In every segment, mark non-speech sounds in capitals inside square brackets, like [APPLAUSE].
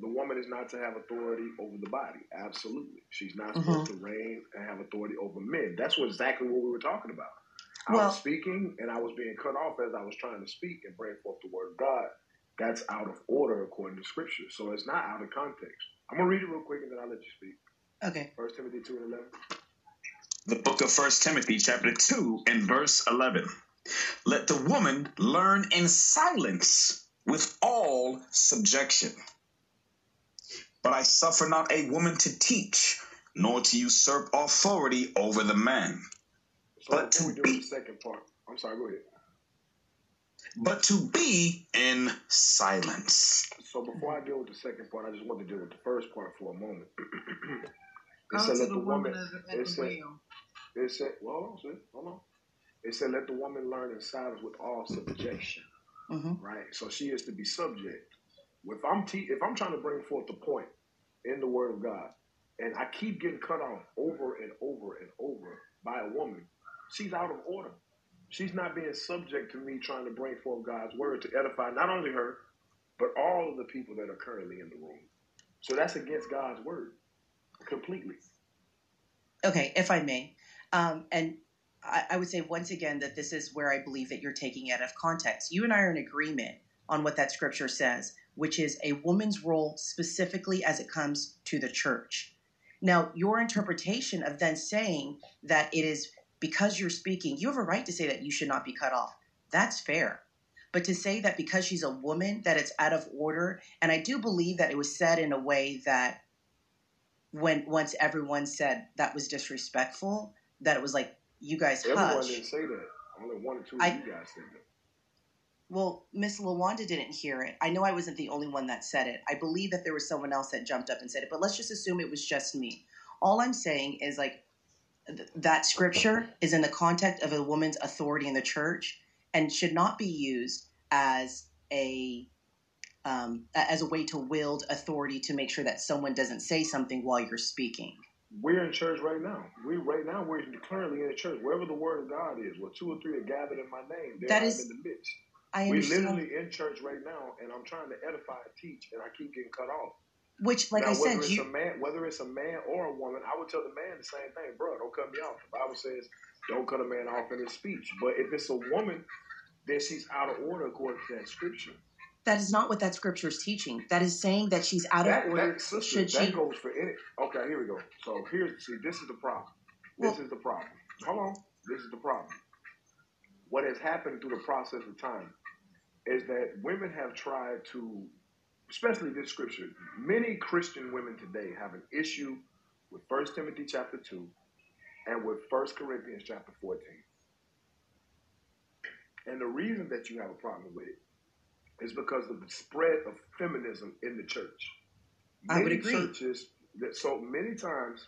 the woman is not to have authority over the body. Absolutely. She's not supposed mm-hmm. to reign and have authority over men. That's what exactly what we were talking about. I well, was speaking and I was being cut off as I was trying to speak and bring forth the word of God. That's out of order according to scripture. So it's not out of context. I'm gonna read it real quick and then I'll let you speak. Okay. First Timothy two and eleven. The book of First Timothy, chapter two and verse eleven. Let the woman learn in silence with all subjection. But I suffer not a woman to teach, nor to usurp authority over the man. So but to be the second part. I'm sorry, go ahead. But to be in silence. So before I deal with the second part, I just want to deal with the first part for a moment. [CLEARS THROAT] it said, let the, the woman, it said, it said, well, hold on, hold on. It said, let the woman learn in silence with all subjection. Mm-hmm. Right? So she is to be subject. If I'm te- if I'm trying to bring forth the point in the Word of God, and I keep getting cut off over and over and over by a woman, she's out of order. She's not being subject to me trying to bring forth God's word to edify not only her, but all of the people that are currently in the room. So that's against God's word completely. Okay, if I may. Um, and I, I would say once again that this is where I believe that you're taking it out of context. You and I are in agreement on what that scripture says, which is a woman's role specifically as it comes to the church. Now, your interpretation of then saying that it is because you're speaking, you have a right to say that you should not be cut off. That's fair. But to say that because she's a woman that it's out of order, and I do believe that it was said in a way that when once everyone said that was disrespectful, that it was like you guys Everyone hush. didn't say that. Only one or two of I, you guys said that. Well, Miss Lawanda didn't hear it. I know I wasn't the only one that said it. I believe that there was someone else that jumped up and said it, but let's just assume it was just me. All I'm saying is like th- that scripture is in the context of a woman's authority in the church and should not be used as a um, as a way to wield authority to make sure that someone doesn't say something while you're speaking. We're in church right now. We right now we're currently in the church. Wherever the word of God is, where two or three are gathered in my name, there in the midst. I We're literally in church right now, and I'm trying to edify and teach, and I keep getting cut off. Which, like now, I said, whether you... it's a man, whether it's a man or a woman, I would tell the man the same thing, bro. Don't cut me off. The Bible says, "Don't cut a man off in his speech." But if it's a woman, then she's out of order according to that scripture. That is not what that scripture is teaching. That is saying that she's out that, of order. That, sister, Should that she... goes for any. Okay, here we go. So here's see, this is the problem. This well, is the problem. Hold on. This is the problem. What has happened through the process of time is that women have tried to, especially this scripture, many Christian women today have an issue with 1 Timothy chapter 2 and with 1 Corinthians chapter 14. And the reason that you have a problem with it is because of the spread of feminism in the church. Many I would agree. Churches that so many times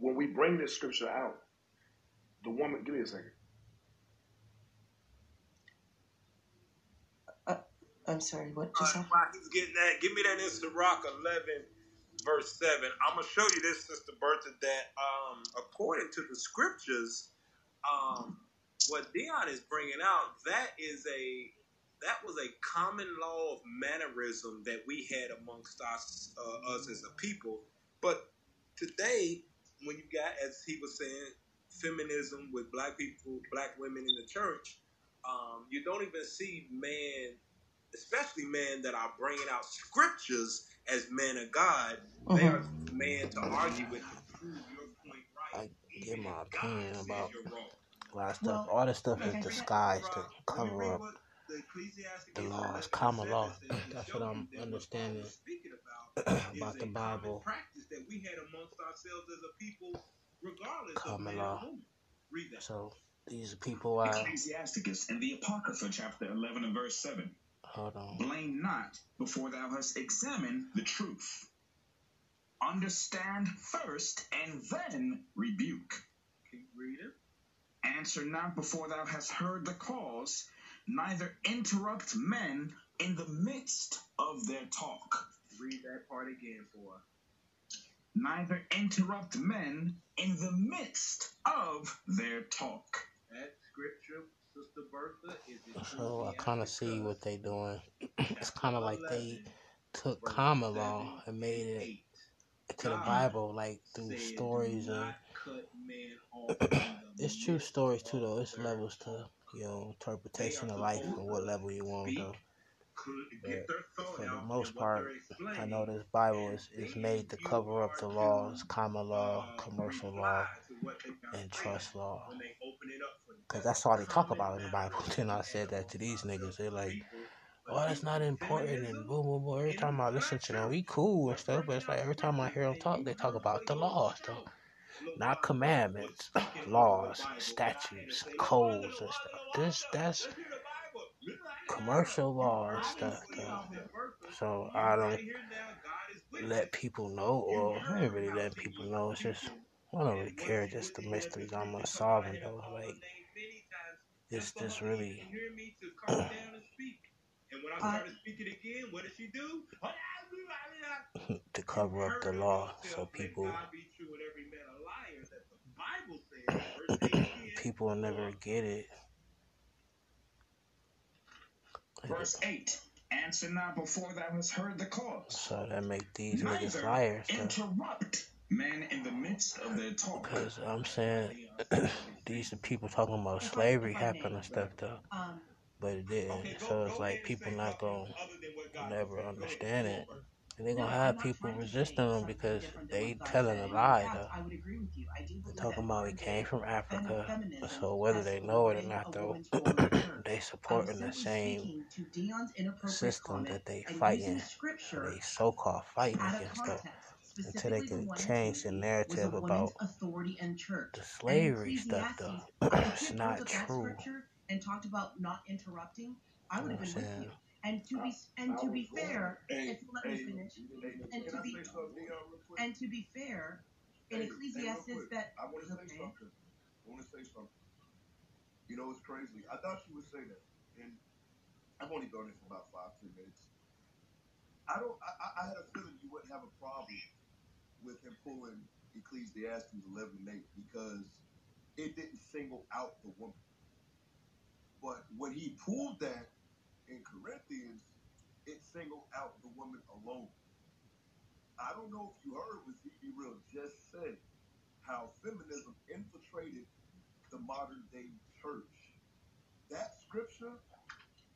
when we bring this scripture out, the woman, give me a second. I'm sorry, what just uh, While he's getting that, give me that in Sirach 11, verse 7. I'm going to show you this, Sister Bertha, that um, according to the scriptures, um, what Dion is bringing out, that is a that was a common law of mannerism that we had amongst us, uh, us as a people. But today, when you got, as he was saying, feminism with black people, black women in the church, um, you don't even see man especially men that are bringing out scriptures as men of God, mm-hmm. they are men to argue with to prove your point right. I give my opinion about a lot of stuff. All this stuff is disguised to cover up the laws, common law. [CLEARS THROAT] That's what I'm understanding about [CLEARS THROAT] the Bible. Common law. So these people are. Ecclesiasticus in the Apocrypha, chapter 11 and verse 7. Hold on. Blame not before thou hast examined the truth. Understand first and then rebuke. Keep reading. Answer not before thou hast heard the cause, neither interrupt men in the midst of their talk. Read that part again for Neither interrupt men in the midst of their talk. That scripture Sister Bertha? Is so I kind of see what they doing. [CLEARS THROAT] it's kind of like they took common law and made it to the Bible, like through stories and [CLEARS THROAT] it's true stories too, though. It's levels to your know interpretation of life and what level you want to go. But for the most part, I know this Bible is, is made to cover up the laws, common law, commercial law, and trust law. Because that's all they talk about in the Bible. Then I said that to these niggas. They're like, oh, that's not important, and boom, boom, boom. Every time I listen to them, we cool and stuff, but it's like every time I hear them talk, they talk about the laws, stuff. Not commandments, laws, statutes, codes, and stuff. This, that's commercial law and stuff, though. So I don't let people know, or I ain't really let people know. It's just, I don't really care, just the mysteries I'm unsolving, though. Like, it's just really. And when I started speaking again, what did she do? to cover up the law so people [COUGHS] people will never get it. Verse 8 Answer not before thou hast heard the cause. So that make these Neither niggas liars. Interrupt men in the midst of their talk. Because I'm saying [COUGHS] these are people talking about slavery happening and stuff though. Um, but it didn't. So it's like people not gonna never understand it. And they're gonna have people resisting them because they telling a lie though. They're talking about he came from Africa. So whether they know it or not though, they supporting the same system that they fighting they so called fighting against though. Until they can change the narrative about the slavery stuff though. [CLEARS THROAT] it's not true and talked about not interrupting, I would have been with you. And to be and to be fair, if you let me finish, and to be and to be fair, in Ecclesiastes that I want to say something. I want to say something. You know, it's crazy. I thought you would say that, and I've only done it for about five, ten minutes. I don't. I, I had a feeling you wouldn't have a problem with him pulling Ecclesiastes 11 and 8 because it didn't single out the woman. But when he pulled that in Corinthians, it singled out the woman alone. I don't know if you heard what Z.B. Real just said, how feminism infiltrated the modern day church. That scripture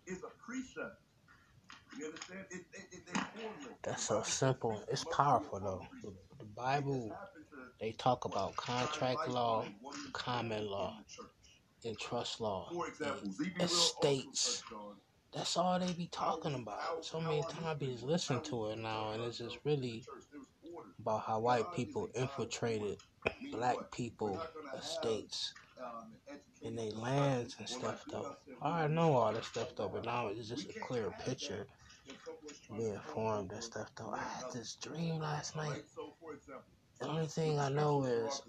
is a precept. You understand? It, it, it, That's so simple. It's powerful though. The, the Bible, they talk about contract law, common law and trust law, estates. That's all they be talking about. So many times he's listening to it now, and it's just really about how white people infiltrated black people estates and their lands and stuff though. I know all this stuff though, but now it's just a clear picture being formed and stuff though. I had this dream last night. The only thing I know is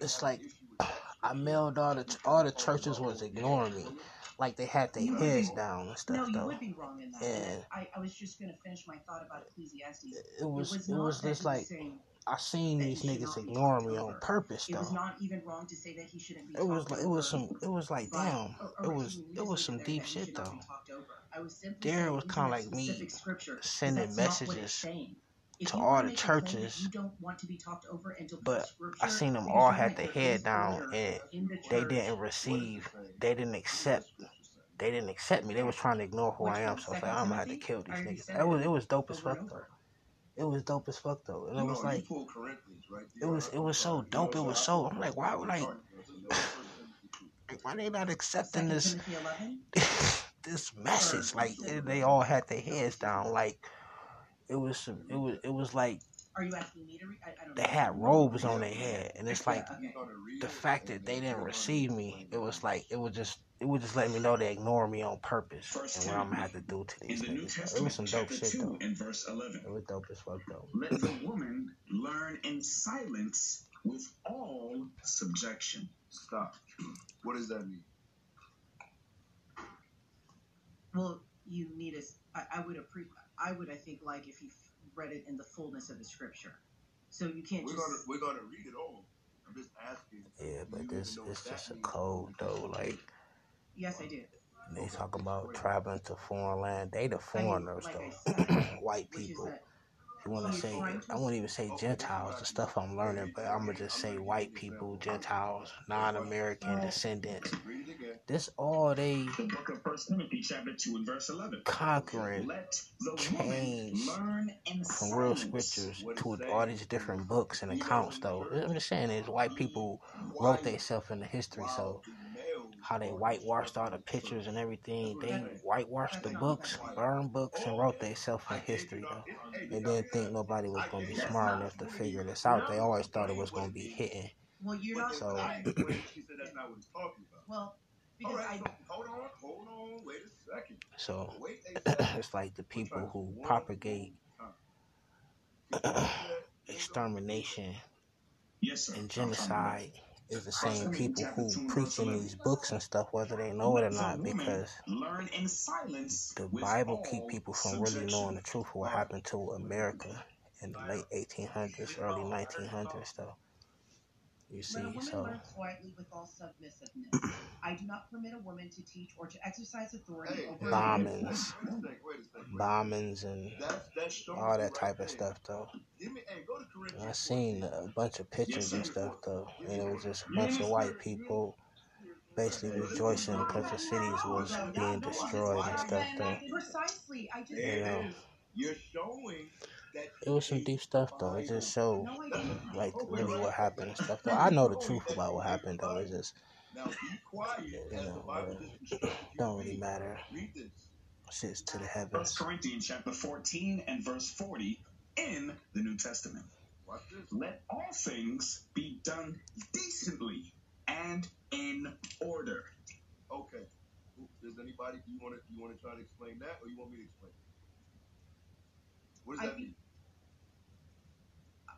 it's like I mailed all the all the churches was ignoring me, like they had their heads down and stuff. No, you though. would be wrong in that. And I, I was just gonna finish my thought about Ecclesiastes. It was it was, it was just like I seen these niggas ignoring me on purpose though. It was not even wrong to say that he shouldn't be. It was like it was some it was like damn it was it was some deep shit though. There was kind of like me sending messages to all the churches, but I seen them all had their head down and they didn't receive, they didn't accept, they didn't accept me. They was trying to ignore who I am. So I was like, I'm gonna have to kill these niggas. It was it was dope as fuck though. It was dope as fuck though, and it was like, it was it was so dope. It was so I'm like, why [LAUGHS] like, why they not accepting this [LAUGHS] this message? Like they all had their heads down, like it was some, it was it was like are you asking me to read? I, I don't they had robes on their head, and it's like okay. the fact that they didn't receive me. It was like it was just it was just letting me know they ignore me on purpose First and what I'm gonna have to do to these in the niggas. it was some dope shit though. In verse 11, it was dope as fuck though. Let the woman learn in silence with all subjection. Stop. What does that mean? Well, you need a. I, I would appreciate I would, I think, like if you read it in the fullness of the scripture. So you can't we're just. Gonna, we're gonna read it all. I'm just asking. Yeah, but this it's just a code though. Like. Yes, I did. They talk about traveling to foreign land. They the foreigners though, [CLEARS THROAT] white people. You want to say, I won't even say Gentiles, the stuff I'm learning, but I'm going to just say white people, Gentiles, non American descendants. This all they The book of First Timothy, chapter 2, and verse 11. conquering change woman learn in from real scriptures to all these different books and accounts, though. I'm just saying is white people wrote themselves into history, so how they whitewashed all the pictures and everything. They whitewashed the books, burned books, and wrote themselves in history, though. They didn't think nobody was going to be smart enough to figure this out. They always thought it was going to be hidden. Well, you're not. So, she said that's not what [CLEARS THROAT] talking about. Well, because I. hold on, hold on, wait a second. so [CLEARS THROAT] it's like the people who propagate [CLEARS THROAT] extermination Yes, and genocide is the same people who preach in these books and stuff, whether they know it or not, because learn in silence. the Bible keep people from really knowing the truth of what happened to America in the late 1800s, early 1900s, though. You Let a woman so learn quietly with all submissiveness. I do not permit a woman to teach or to exercise authority Hey, over Bombings. Wait a second, wait a second. bombings and That's, that's all that type right of there. stuff, though. Give me, hey, go to Corinthians. I seen a bunch of pictures and stuff, though, and it was just a bunch of white people basically rejoicing because the cities was being destroyed and stuff, though. Precisely. I just. You know, You're showing that it was some deep stuff, though. It just showed No, I didn't. like really what happened and stuff. Though I know the truth about what happened, though. It's just Now be quiet you know, uh, just instructs you don't really matter. Read this. Sits to the First heavens. Corinthians chapter 14 and verse 40 in the New Testament. Let all things be done decently and in order. Okay. Does anybody do you want to you want to try to explain that, or you want me to explain? it? What does I that think- mean?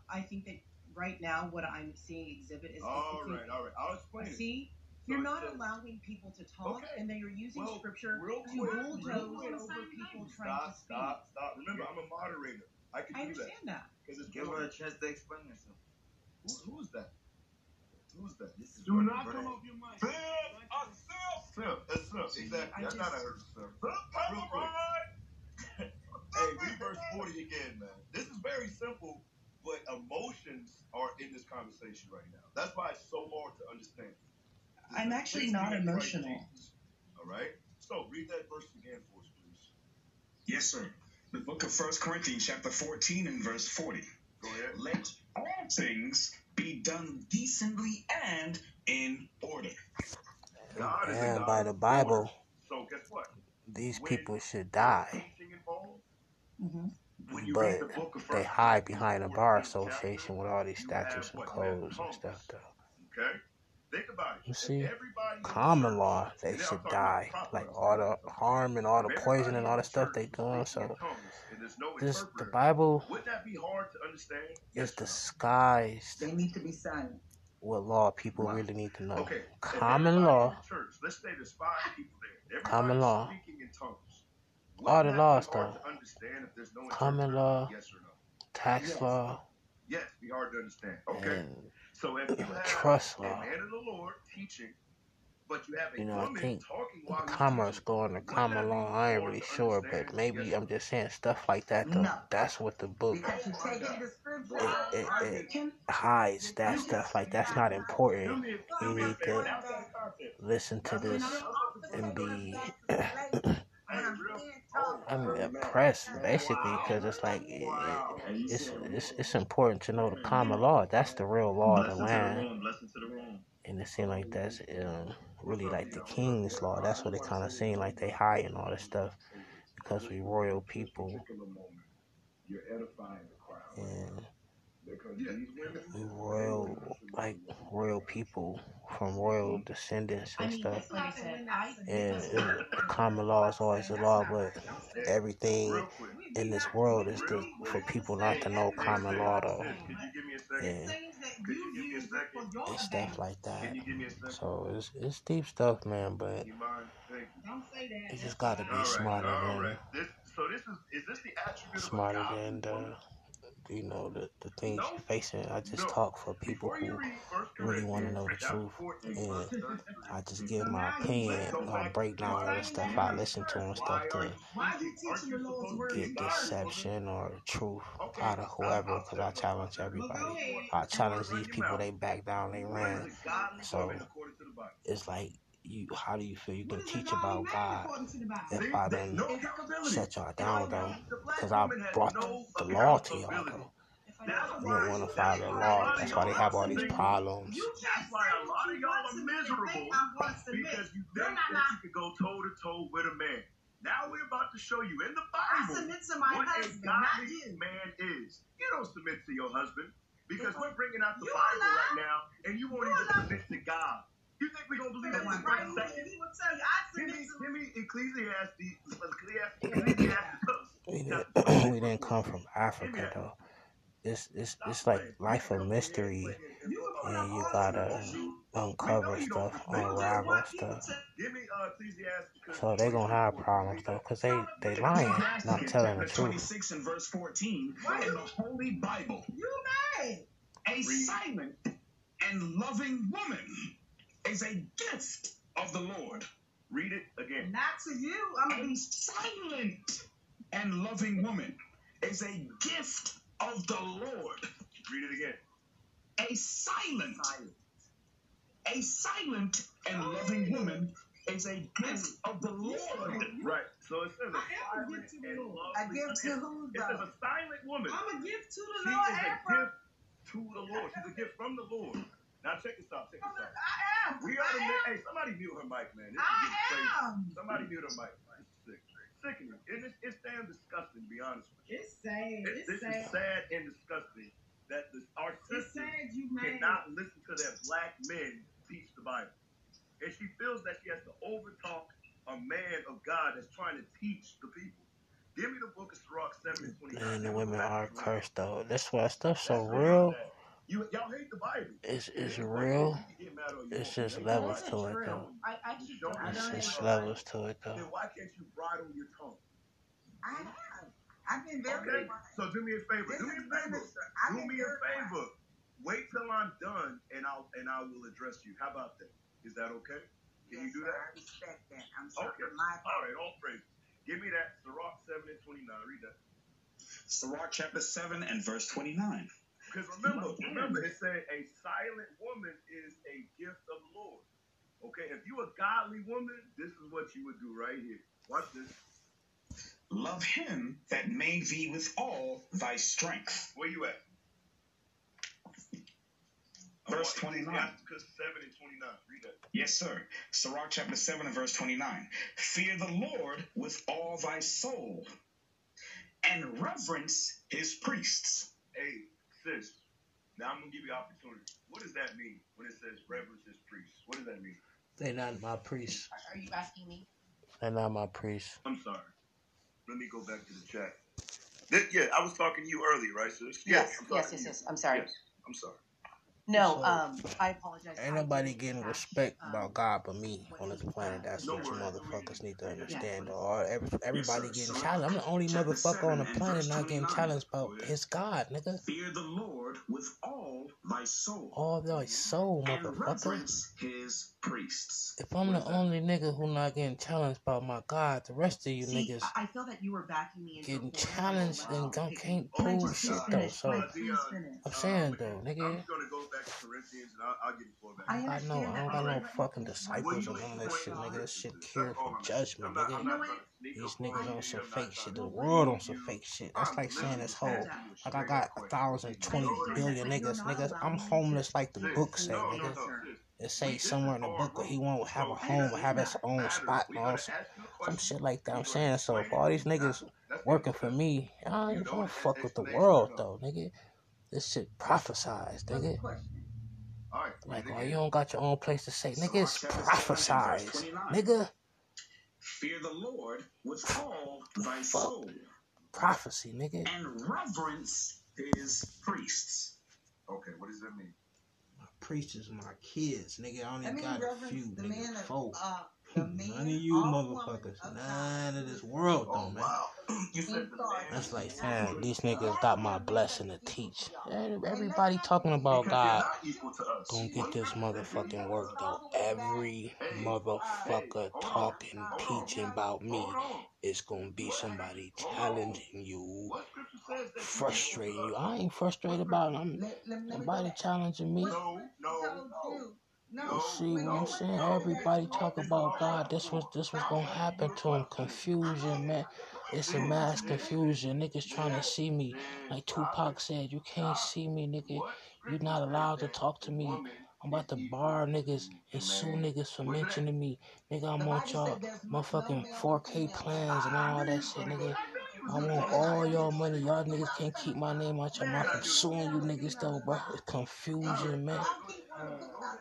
I think that right now what I'm seeing exhibit is. All is- right, all right. I'll explain. See, So you're not says- allowing people to talk, Okay. and then you're using Well, scripture real to quick, real bulldoze quick. over people trying Stop, to speak. stop, stop. Remember, I'm a moderator. I can I do that understand that. because it's Give her a chance to explain herself. Who, who's that? Who's that? This is Do what not the come brother- off your mic. Phil, uh, Phil, Phil, that's Phil. Exactly. I I, thought I just- heard Phil. Real quick. Hey, read verse 40 again, man. This is very simple, but emotions are in this conversation right now. That's why it's so hard to understand. This I'm actually not emotional. Jesus. All right? So read that verse again for us, please. Yes, sir. The book of First Corinthians chapter 14 and verse 40. Go ahead. Let all things be done decently and in order. God And God by the Bible. So guess what? these When people should die, teaching involved, hmm when you but read the book of they hide behind the 14 bar association with all these you have statutes and what? codes and stuff, though. Okay? Think about it. You see, everybody in the common law, they and then I'm should die. Like all the harm and all the poison and all the the stuff they is doing. So in tongues and there's no this the Bible Wouldn't that be hard to understand? is Yes or no? disguised They need to be silent. what law people Right. really need to know. Okay. Common law, church, let's say there's five people there. Common law. speaking in tongues. All the laws, though. To understand if there's no Common law, Yes or no? tax Yes. law, Yes, be hard to understand. Okay. and So if you have trust a law. man of the Lord teaching, but you have a You know, I think talking while he's commerce going to wouldn't common law. I ain't really sure, but maybe Yes I'm just saying stuff like that though. No. That's what the book Because you're taking the it, it, it hides. That stuff like that's not important. You need to Outside of context. listen to this and be. [CLEARS THROAT] I'm impressed basically because it's like it, it, it's, it's it's important to know the common law. That's the real law of the land, Blessing to the room. and it seems like that's um, really like the king's law. That's what it kind of seems like they hiding all this stuff because we royal people particular you're edifying the crowd. and royal like royal people from royal descendants and stuff. like I said, I And the common law is always the law, but everything in this world is to, for people not to know common law though, Sis, Could you give me a second? and Could you give me a second? and stuff like that. Can you give me a second? So it's it's deep stuff, man. But You mind? Thank you. Don't say that. you just got to be smarter all than so this is is this the attribute smarter than godly the woman? You know the, the things you're facing. I just talk for people who really want to know the truth, and I just give my opinion. I break down all the stuff I listen to and stuff to get deception or truth out of whoever. Because I challenge everybody. I challenge these people. They back down. They ran. So it's like you how do you feel you can teach about God if I didn't shut y'all down though? Because I brought the, the law to y'all though. You don't want to follow the law. That's why they have all these problems. That's why a lot of y'all are miserable because you think that you can go toe to toe with a man. Now we're about to show you in the Bible what a godly man is. You don't submit to your husband because we're bringing out the Bible right now, and you won't even submit to God. You think we're gonna believe that right second? He will tell you, I give me, give me Ecclesiastes, [LAUGHS] Ecclesiastes. [CLEARS THROAT] We didn't, come from Africa though. It's it's it's like life of mystery, and you gotta uncover stuff, unravel stuff. Uh, so they gonna have problems though, cause they they lying, not telling the truth. Twenty six and verse fourteen in the Holy Bible. You mad? A silent and loving woman is a gift of the Lord. Read it again. Not to you. I'm a silent and loving woman is a gift of the Lord. Read it again. A silent, a silent and loving woman is a gift of the Lord. Right. So it says a silent and I give to who? It says a silent woman. I'm a gift to the she Lord. She is a gift to the Lord. She's a gift from the Lord. Now check this out. Check this out. I am. We are Hey, somebody mute her mic, man. This I is crazy. am. Somebody mute her mic. Man. It's sick. Sickening. It is, it's damn disgusting, to be honest with you. It's sad. It, It's this sad. is sad and disgusting that this, our It's sisters sad cannot listen to their black men teach the Bible. And she feels that she has to overtalk a man of God that's trying to teach the people. Give me the book of Sirach 7 and 29. Man, the women are cursed though. That's why stuff's so real. You, y'all hate the Bible. It's it's real. It's just levels to it though. I, I just It's just levels to it though. Then though. why can't you bridle your tongue? I have. I've been very. Okay, so do me a favor. This Do me a favor. Do me a favor. Wait till I'm done, and I'll and I will address you. How about that? Is that okay? Can you do sir, that? I respect that. I'm sorry. Okay. My All right. All praise. Give me that Sirach seven and twenty nine. Read that. Sirach chapter 7 and verse 29. Because remember, remember, it said a silent woman is a gift of the Lord. Okay, if you a godly woman, this is what you would do right here. Watch this. Love him that made thee with all thy strength. Where you at? Verse 29. Because seven and twenty nine. Yes, sir. Sirach chapter 7 and verse 29. Fear the Lord with all thy soul and reverence his priests. Hey, sis. Now I'm gonna give you opportunity. What does that mean when it says reverence his priests? What does that mean? They're not my priests. Are you asking me? They're not my priests. I'm sorry. Let me go back to the chat. Th- yeah, I was talking to you earlier, right, sis? Yes, I'm yes, yes, yes. I'm sorry. Yes, I'm sorry. No, So- um, I apologize. Ain't nobody getting have, respect um, about God but me on this planet. That's what you motherfuckers need to understand. Though. Or every, everybody getting challenged. I'm the only chapter motherfucker on the planet not getting challenged about his God, nigga. Fear the Lord with all thy soul All thy soul, and motherfucker. his priests. If I'm the only nigga who not getting challenged by my God, the rest of you See, niggas I I feel that you were backing me into getting challenged Wow. and gon- can't Oh, prove my shit though. So Mike, please finish. I'm saying Um, though, I'm nigga. gonna go back to Corinthians and I'll, I'll get it for back. I I understand know I don't got no Alright. fucking disciples you and all ain't that shit, nigga. on. This shit That's cured for judgment, not- nigga. Not trying to sneak These niggas you. on some fake shit. The world on some fake shit. That's like saying this whole listening to you like I got up a quick. thousand, twenty No, billion but you're niggas, niggas. I'm homeless like the book say, no, no, nigga. It say somewhere in the book that he won't have a home, it have his own spot and all some, you some shit like that. I'm saying so. If all these niggas working for me, I You don't, know don't fuck with the world though, nigga. This shit prophesized, nigga. Like, oh, you don't got your own place to say, nigga. It's Sirach chapter 7 and verse prophesized, nigga. Fear the Lord with all thy soul Prophecy, nigga. and reverence his priests. Okay, what does that mean? My preachers, my kids, nigga. I only That means got a few, the nigga. man of Four. uh, None of you motherfuckers. None of this world though, man. [LAUGHS] You said That's like, man, these niggas got my blessing to teach. Everybody talking about God gonna get this motherfucking work though. Every motherfucker talking, teaching about me is gonna be somebody challenging you, frustrating you. I ain't frustrated about them. Nobody challenging me. No, no, no. No, see what I'm saying? Everybody talk about God. This was this was gonna happen to him. Confusion, man. It's a mass confusion. Niggas trying to see me. Like Tupac said, you can't see me, nigga. You're not allowed to talk to me. I'm about to bar niggas and sue niggas for mentioning me. Nigga, I'm on y'all motherfucking 4K plans and all that shit, nigga. I want all y'all money. Y'all niggas can't keep my name out your mouth. I'm suing you niggas though, bro. It's confusion, man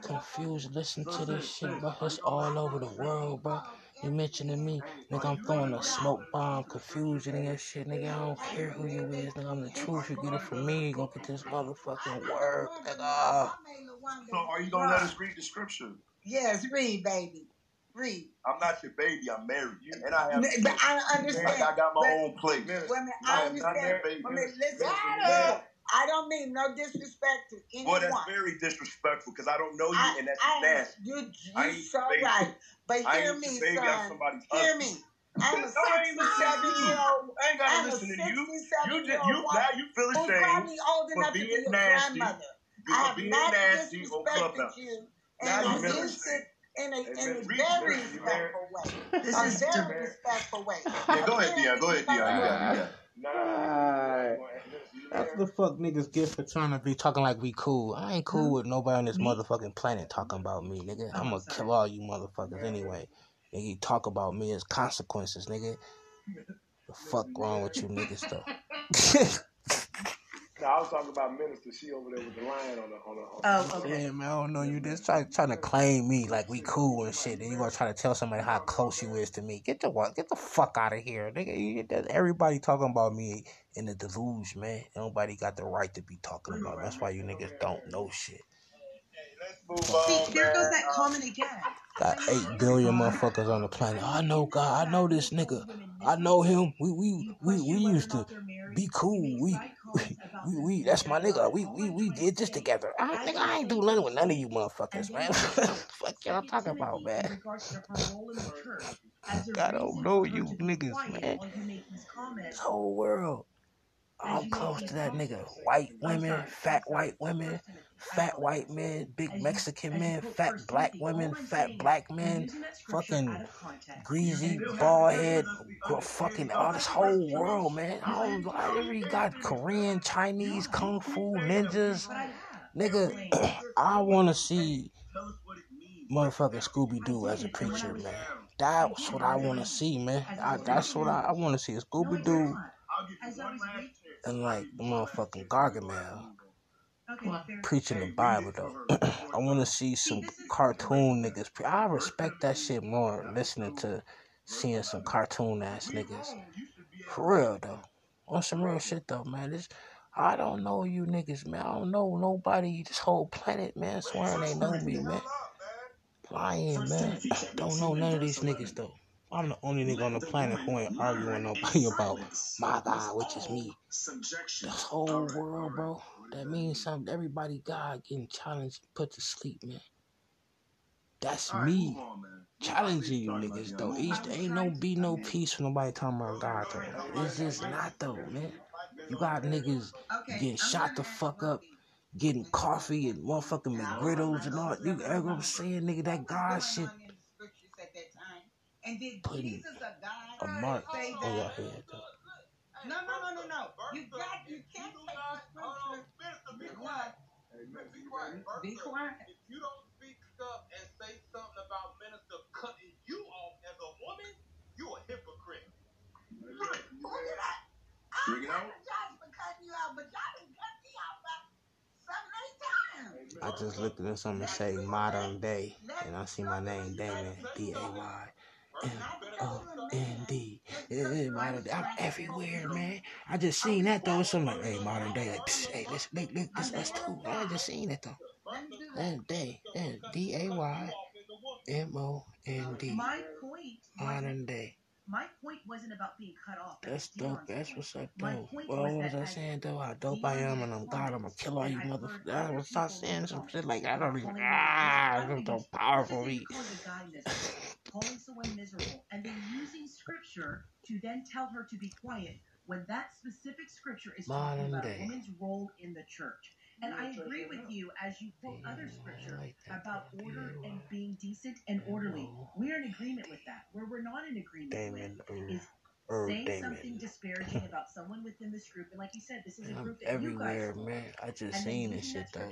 confused. Listen to this shit, bro. It's all over the world, bro. You mentioning me, nigga, I'm throwing a smoke bomb, confusion in your shit, nigga. I don't care who you is, nigga. I'm the truth. You get it from me, you gonna get this motherfucking word, nigga. So are you gonna let us read the scripture? Yes, read, baby. Read. I'm not your baby. I'm married, you, and I have. I understand. I got my own place. Wait a minute. I understand. Wait a minute. Listen. I don't mean no disrespect to anyone. Well, that's very disrespectful because I don't know you, I, and that's I, nasty. You, you so right. But hear me, son. Hear me. [LAUGHS] I'm a 67 year old. I ain't gotta listen to you. You just you now you feel ashamed for being nasty. I have being not nasty disrespected you, and I did sit in a, [LAUGHS] in a very respectful way. This is a very respectful way. Yeah, go ahead, Dion. Go ahead, Dion. You got it. Nah. That's the fuck niggas get for trying to be talking like we cool. I ain't cool with nobody on this motherfucking planet talking about me, nigga. I'm gonna kill all you motherfuckers anyway. Nigga, you talk about me as consequences, nigga. The fuck wrong with you niggas though? [LAUGHS] [LAUGHS] No, I was talking about Minister. She over there with the lion on the on the. On oh, okay. Yeah, man. I don't know. You just try, trying to claim me like we cool and shit. And you gonna try to tell somebody how close you is to me. Get the what? Get the fuck out of here, nigga. Everybody talking about me in the deluge, man. Nobody got the right to be talking about. That's why you niggas don't know shit. See, there goes that comment again. Got eight billion motherfuckers on the planet. I know God. I know this nigga. I know him. We we we, we used to be cool. We we, we that's my nigga. We we we did this together. I think I ain't do nothing with none of you motherfuckers, man. [LAUGHS] Fuck y'all talking about, man. I [LAUGHS] don't know you niggas, man. This whole world. I'm close to that nigga. White women, fat white women, fat white men, big Mexican men, fat black women, fat black men, fucking greasy, bald head, fucking all this whole world, man. I already got Korean, Chinese, Kung Fu, ninjas. Nigga, [CLEARS THROAT] I wanna see motherfucking Scooby Doo as a preacher, man. That's what I wanna see, man. I, that's what I, I wanna see. A Scooby Doo and like the motherfucking Gargamel preaching the Bible though. [CLEARS THROAT] I want to see some cartoon niggas. Pre- I respect that shit more listening to seeing some cartoon ass niggas. For real though. On some real shit though, man. This I don't know you niggas, man. I don't know nobody this whole planet, man, swearing they know me, man. Lying, man. I Don't know none of these niggas though. I'm the only nigga on the planet who ain't arguing nobody about my God, which is me. The whole world, bro. That means something. Everybody God getting challenged, put to sleep, man. That's me challenging you niggas though. East ain't no be no peace for nobody talking about God though. It's just not though, man. You got niggas getting shot the fuck up, getting coffee and motherfucking McGriddles and all. You ever I'm saying, nigga, that God shit and did putting Jesus a God? A mark on your head. Though. No, no, no, no, no. You got, you can't take the scripture. Be quiet. Be quiet. Be quiet. If you don't speak up and say something about minister cutting you off as a woman, you a hypocrite. Look, who did I? I apologize for cutting you out, but y'all done cut me out about seven, eight times. I just looked at something say modern day, and I see my name Daymond D A Y. M O N D. Modern day. I'm everywhere, man. I just seen that though. So I'm like, hey, modern day. Like, psh, hey, let's look, look, this us too. I just seen it though. That day, D A Y M O. My point. Modern day. My point wasn't about being cut off. That's dope. That's what's up, though. What was, I saying, though? How dope I am, and I'm God. I'm gonna kill all you motherfuckers. I gonna start saying some shit like I don't even. Ah, I'm so powerful. Me. Calling someone miserable, and then using scripture to then tell her to be quiet when that specific scripture is talking about a woman's role in the church. And I agree with you as you quote other scripture about order and being decent and orderly. We're in agreement with that. Where we're not in agreement with is saying something disparaging about someone within this group. And like you said, this is a group that everywhere, you guys man. I just seen this shit though.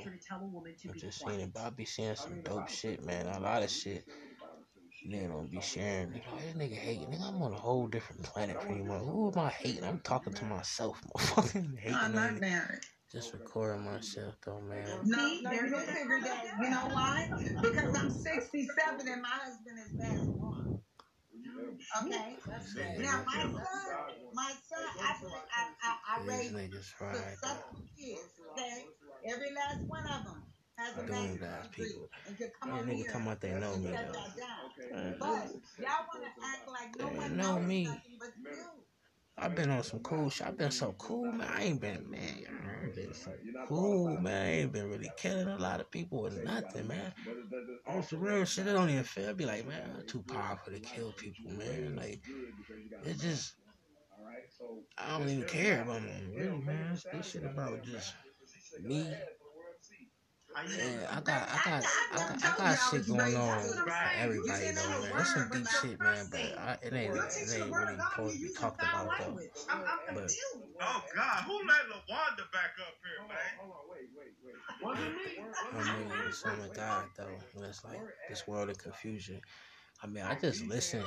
I just seen it, but I be seeing some dope shit, man. A lot of shit. Nigga don't be sharing. Nigga, this nigga hating. Nigga, I'm on a whole different planet pretty much. Who am I hating? I'm talking to myself, [LAUGHS] motherfucking hating. I'm not married. Just recording myself though, man. No, they're gonna figure that. You know why? Because I'm 67 and my husband is passed on. Okay. Now my son, my son, I I I, I raised successful kids. Okay. Every last one of them has a bachelor's degree and could come on here. talking about they know me though. But y'all wanna act like no one knows me. nothing but you. I've been on some cool shit. I've been so cool, man. I ain't been, man. I've cool, man. I ain't been really killing a lot of people with nothing, man. On some real shit, it don't even feel. be like, man, I'm too powerful to kill people, man. Like, it's just, I don't even care about them, really, man. This shit about just me yeah, I got, I got, I got, I got shit going on for everybody though, man. That's some deep shit, man. But I, it ain't, it ain't really supposed to be talked about though. But oh God, who let LaWanda back up here, man? Hold on, wait, wait, wait. I mean, the son of God though. It's like this world of confusion. I mean, I just listen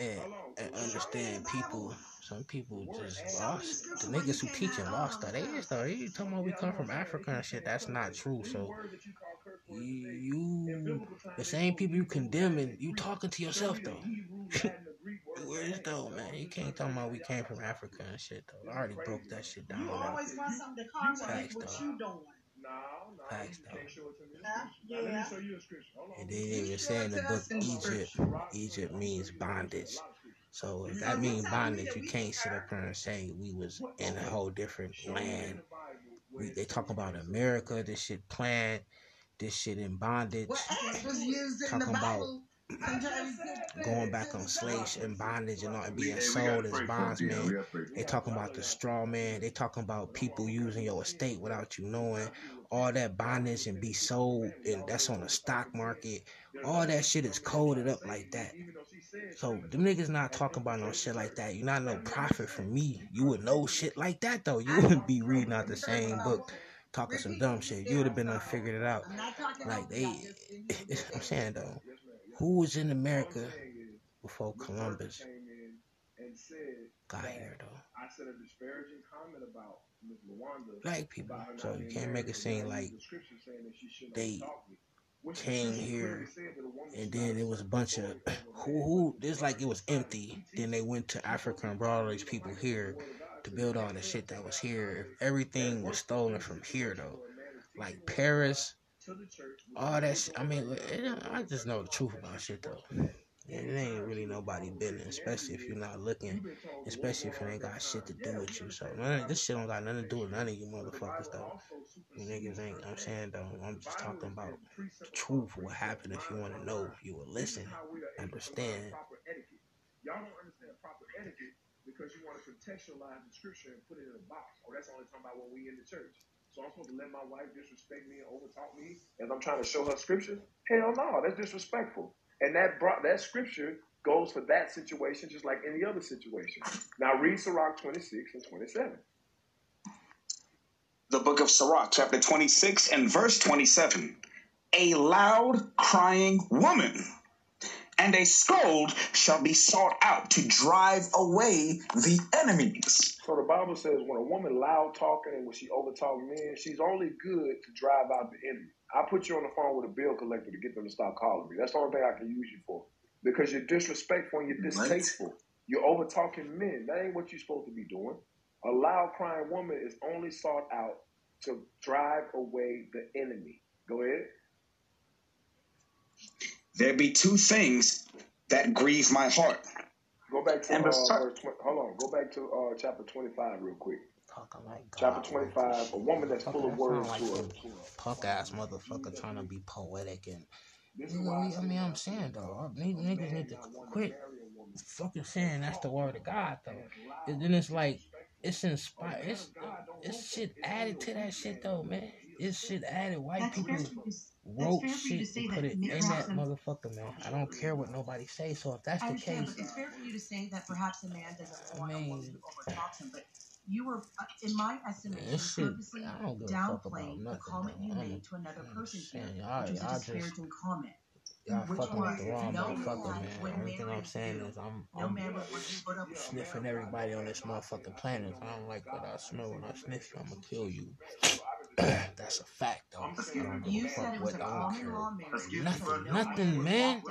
and, and understand people. Some people just lost. The niggas who teach teaching lost their age though. You talking about we come from Africa and shit. That's not true. So you, you the same people you condemning, you talking to yourself though. [LAUGHS] Where is though, man? You can't talk about we came from Africa and shit though. I already broke that shit down. You always want something to contradict what you doing. No, no, Facts, you can't show it to me. Huh? Yeah. Show you a scripture. Hold on. And then even say in the book Egypt, Egypt means bondage. So if that means bondage, you can't sit up here and say we was in a whole different land. We, they talk about America, this shit planned, this shit in bondage. Talking about going back on slaves and bondage and all and being sold as bondsmen. They talking about the straw man. They talking about people using your estate without you knowing. All that bondage and be sold and that's on the stock market. All that shit is coded up like that. So them niggas not talking about no shit like that. You're not no prophet from me. You would know shit like that though. You [LAUGHS] wouldn't be reading out the same book talking some dumb shit. You would have been done figured it out. Like they [LAUGHS] I'm saying though who was in America before Columbus got here, though? I said a disparaging comment about. Black people. So you can't make it seem like they came here and then it was a bunch of [CLEARS THROAT] who who this like it was empty. Then they went to Africa and brought all these people here to build all the shit that was here. Everything was stolen from here though. Like Paris, all that shit. I mean, I just know the truth about shit though. It ain't really nobody business, especially if you're not looking, especially if it ain't got shit to do with you. So of, this shit don't got nothing to do with none of you motherfuckers though. You niggas ain't. I'm saying though, I'm just talking about the truth. What happened? If you want to know, you will listen, understand. Y'all don't understand proper etiquette because you want to contextualize the scripture and put it in a box. Oh, that's only talking about when we in the church. So I'm supposed to let my wife disrespect me and overtalk me as I'm trying to show her scripture? Hell no, that's disrespectful. And that brought that scripture goes for that situation just like any other situation. Now read Sirach 26 and 27. The book of Sirach, chapter 26 and verse 27. A loud crying woman and a scold shall be sought out to drive away the enemies. So the Bible says when a woman loud talking and when she overtalk men, she's only good to drive out the enemy. I put you on the phone with a bill collector to get them to stop calling me. That's the only thing I can use you for. Because you're disrespectful and you're distasteful. Right. You're over talking men. That ain't what you're supposed to be doing. A loud crying woman is only sought out to drive away the enemy. Go ahead. There be two things that grieve my heart. Go back to uh, verse 20, hold on. Go back to uh, chapter twenty five real quick. Like chapter twenty five. A woman that's full of words like to Punk ass motherfucker trying to be poetic and. you I mean, I'm saying though, niggas need to quit fucking saying that's the word of God though. And then it's like it's inspired. It's it's shit added to that shit though, man. It's shit added. White that's people wrote shit and put it in that motherfucker, man. I don't care what nobody say. So if that's the case, it's fair for you to say that perhaps a man doesn't want I mean, to overtalk him, but you were, uh, in my estimation, purposely downplaying the comment you made to another person here, which was a disparaging comment. Y'all fucking with the wrong no motherfucker, man. Only thing I'm saying is I'm, I'm no sniffing everybody on this motherfucking planet. I don't like what I smell when I sniff you, I'm gonna kill you. [CLEARS THROAT] That's a fact, though. You said it was a common law marriage. Nothing, nothing, man.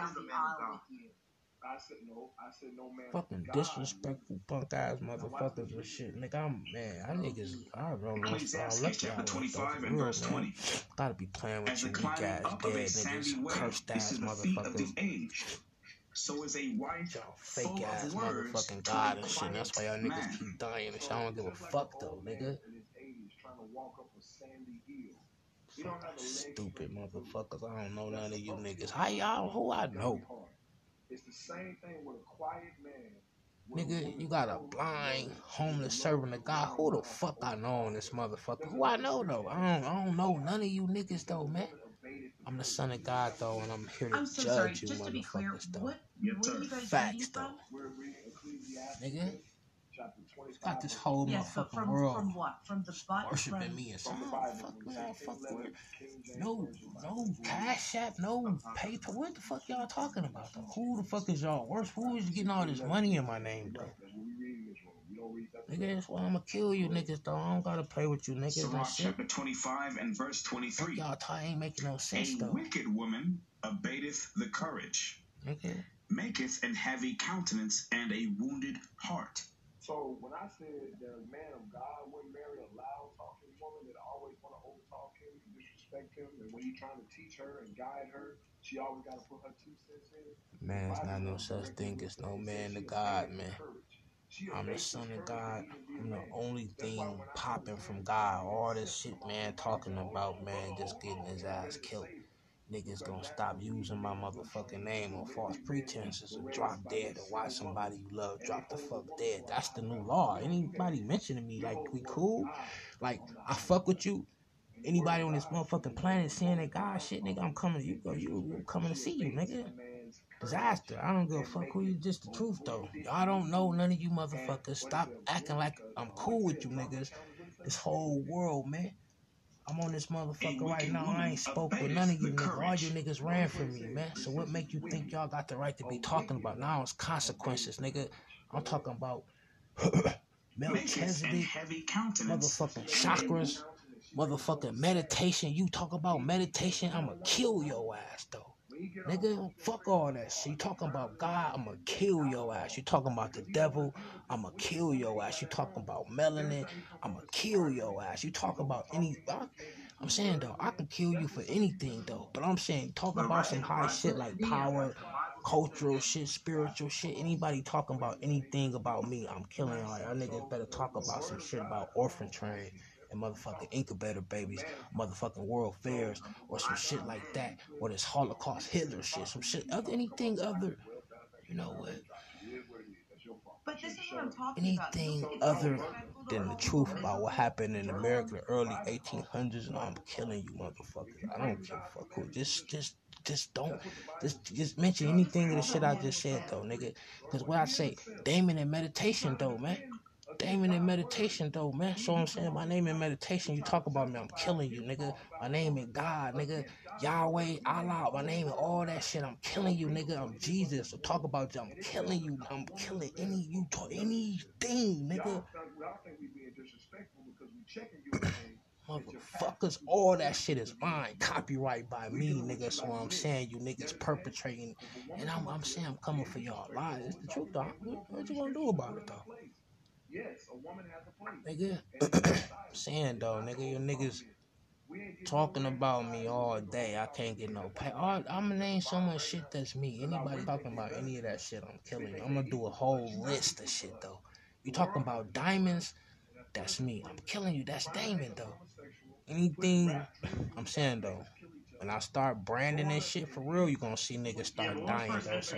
I said no. I said no man. Fucking disrespectful punk ass motherfuckers and shit. Nigga, I'm man. I niggas. I don't know. Ecclesiastes chapter 25 and verse 20. Gotta be playing with you weak ass dead niggas, cursed ass motherfuckers. So is a wife y'all fake ass motherfucking god and shit. That's why y'all niggas keep dying and shit. I don't give a fuck though, nigga. Stupid motherfuckers. I don't know none of you niggas. How y'all? Who I know? It's the same thing with a quiet man. Nigga, you got a blind, homeless servant of God. Who the fuck I know on this motherfucker? Who I know though? I don't, I don't know none of you niggas though, man. I'm the son of God though, and I'm here to I'm so judge sorry. you, Just to be clear, though. What, what are you guys Facts though, nigga got this whole yeah, motherfucking from, world from what? From the butt, worshiping from, me and saying, oh, fuck me, I fuck with no, no cash app, no paper. What the fuck y'all talking about? Though? Who the fuck is y'all worse? Who is getting all this money in my name, though? Nigga, that's why I'ma kill you niggas, though. I don't gotta play with you niggas. Sirach chapter 25 and verse 23. Fuck y'all tie ain't making no sense, a though. A wicked woman abateth the courage. Nigga. Maketh an heavy countenance and a wounded heart. So when I said that a man of God wouldn't marry a loud talking woman that always want to overtalk him and disrespect him, and when he's trying to teach her and guide her, she always got to put her two cents in. Man, it's not no such thing as no man of God, man. I'm the son of God. I'm the only thing popping from God. All this shit, man, talking about, oh, man, oh, just getting oh, his ass killed niggas gonna stop using my motherfucking name on false pretenses or drop dead or watch somebody you love drop the fuck dead. That's the new law. Anybody mentioning me like we cool, like I fuck with you. Anybody on this motherfucking planet saying that God shit, nigga, I'm coming you, go you, I'm coming to see you, nigga. Disaster. I don't give a fuck who you. Just the truth though. Y'all don't know none of you motherfuckers. Stop acting like I'm cool with you niggas. This whole world, man. I'm on this motherfucker right now. I ain't spoke with none of you niggas. All you niggas ran from me, man. So what make you think y'all got the right to be talking about? Now it's consequences, nigga. I'm talking about [COUGHS] Melchizedek, motherfucking chakras, motherfucking meditation. You talk about meditation, I'ma kill your ass though. Nigga, fuck all that shit. You talking about God, I'ma kill your ass. You talking about the devil, I'ma kill your ass. You talking about melanin, I'ma kill your ass. You talking about any. I, I'm saying though, I can kill you for anything though. But I'm saying talking about some high shit like power, cultural shit, spiritual shit. Anybody talking about anything about me, I'm killing y'all. Y'all niggas better talk about some shit about orphan train and motherfucking incubator babies, motherfucking world fairs, or some shit like that, or this Holocaust Hitler shit, some shit, other anything other, you know what? But this is what I'm talking anything other than the truth about what happened in America, the early 1800s, and I'm killing you, motherfuckers. I don't give a fuck who. Just, just just don't just just mention anything of the shit I just said though, nigga. Cause what I say, Daymond in meditation though, man. Daymond in meditation though, man. So I'm saying my name in meditation, you talk about me, I'm killing you, nigga. My name is God, nigga. Yahweh, Allah, my name and all that shit. I'm killing you, nigga. I'm Jesus. So talk about you. I'm killing you. I'm killing any you anything, nigga. Motherfuckers, all that shit is mine. Copyright by me, nigga. So I'm saying you niggas perpetrating. And I'm, I'm saying I'm coming for y'all lies. It's the truth, though. What you gonna do about it, though? Yes, a woman has a place. Nigga, [CLEARS THROAT] I'm saying though, nigga, your niggas talking about me all day. I can't get no pay. I'm gonna name so much shit that's me. Anybody talking about any of that shit, I'm killing you. I'm gonna do a whole list of shit though. You talking about diamonds? That's me. I'm killing you. That's Daymond though. Anything I'm saying though, when I start branding and shit for real, you gonna see niggas start dying though. So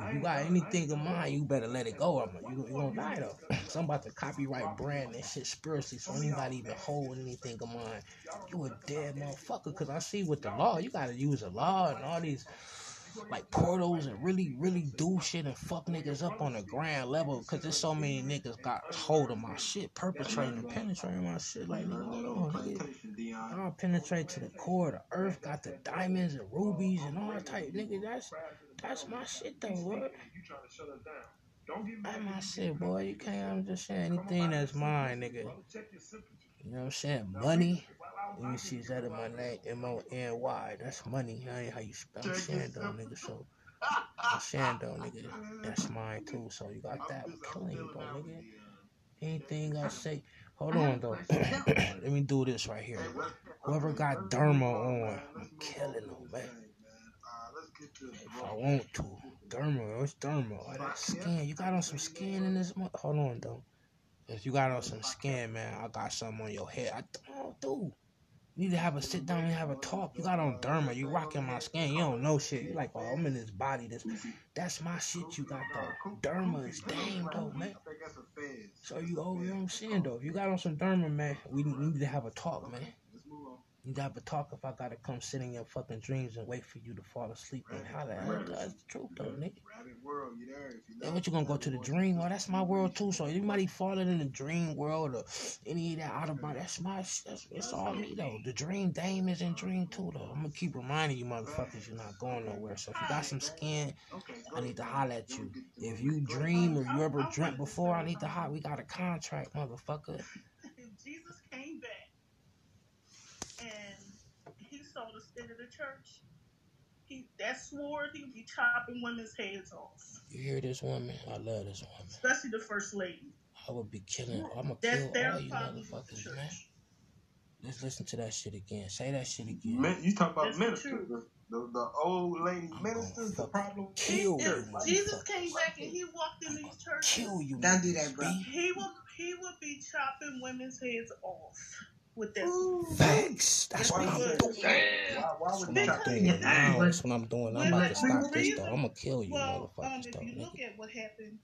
if you got anything in mind, you better let it go. I'm you, you gonna die though. So I'm about to copyright brand and shit spiritually. So anybody even hold anything in mind, you a dead motherfucker. Cause I see with the law, you gotta use the law and all these like portals and really, really do shit and fuck niggas up on a grand level because there's so many niggas got hold of my shit, perpetrating and penetrating my shit. Like, on, nigga. I don't penetrate to the core. The earth got the diamonds and rubies and all that type. Nigga, that's that's my shit though, bro. That's my shit, boy. You can't, I'm just saying anything that's mine, nigga. You know what I'm saying? Money. Let me see, that in my name? M O N Y. That's money. That ain't how you spell Shando, nigga. So, [LAUGHS] Shando, nigga. That's mine too. So, you got that. I'm killing you, though, nigga. Anything I say. Hold on, though. [CLEARS THROAT] Let me do this right here. Whoever got Derma on, I'm killing them, man. If I want to. Derma, it's Derma? That skin. You got on some skin in this month? Hold on, though. If you got on some skin, man, I got something on your head. I don't do. Need to have a sit down and have a talk. You got on derma, you rocking my skin. You don't know shit. You like, oh, I'm in this body. This, that's my shit. You got though. Derma is damn though, man. So you, oh, you know what I'm saying though. You got on some derma, man, we need to have a talk, man. You got to talk if I gotta come sit in your fucking dreams and wait for you to fall asleep and holler at That's the truth though, nigga. Then what you gonna go to the dream? Well, that's my world too. So anybody falling in the dream world or any of that out of my that's my that's it's all me though. The dream dame is in dream too though. I'm gonna keep reminding you motherfuckers you're not going nowhere. So if you got some skin, I need to holler at you. If you dream or you ever dreamt before, I need to holler. We got a contract, motherfucker. Jesus came back and he saw the state of the church. He that sword he'd be chopping women's heads off. You hear this woman? I love this woman. Especially the first lady. I would be killing. I'm gonna kill all you motherfuckers, man. Let's listen to that shit again. Say that shit again. Man, you talk about ministers, the, the, the, old lady ministers, the problem. Kill you, Jesus came back and he walked in these churches. Kill you. Don't do that, bro. He would he would be chopping women's heads off with this. Facts. That's what I'm doing. Why, why would That's what I'm doing now. That's what I'm doing. I'm about to stop this though. I'm gonna kill you, well, motherfuckers. um, if though, you nigga. look at what happened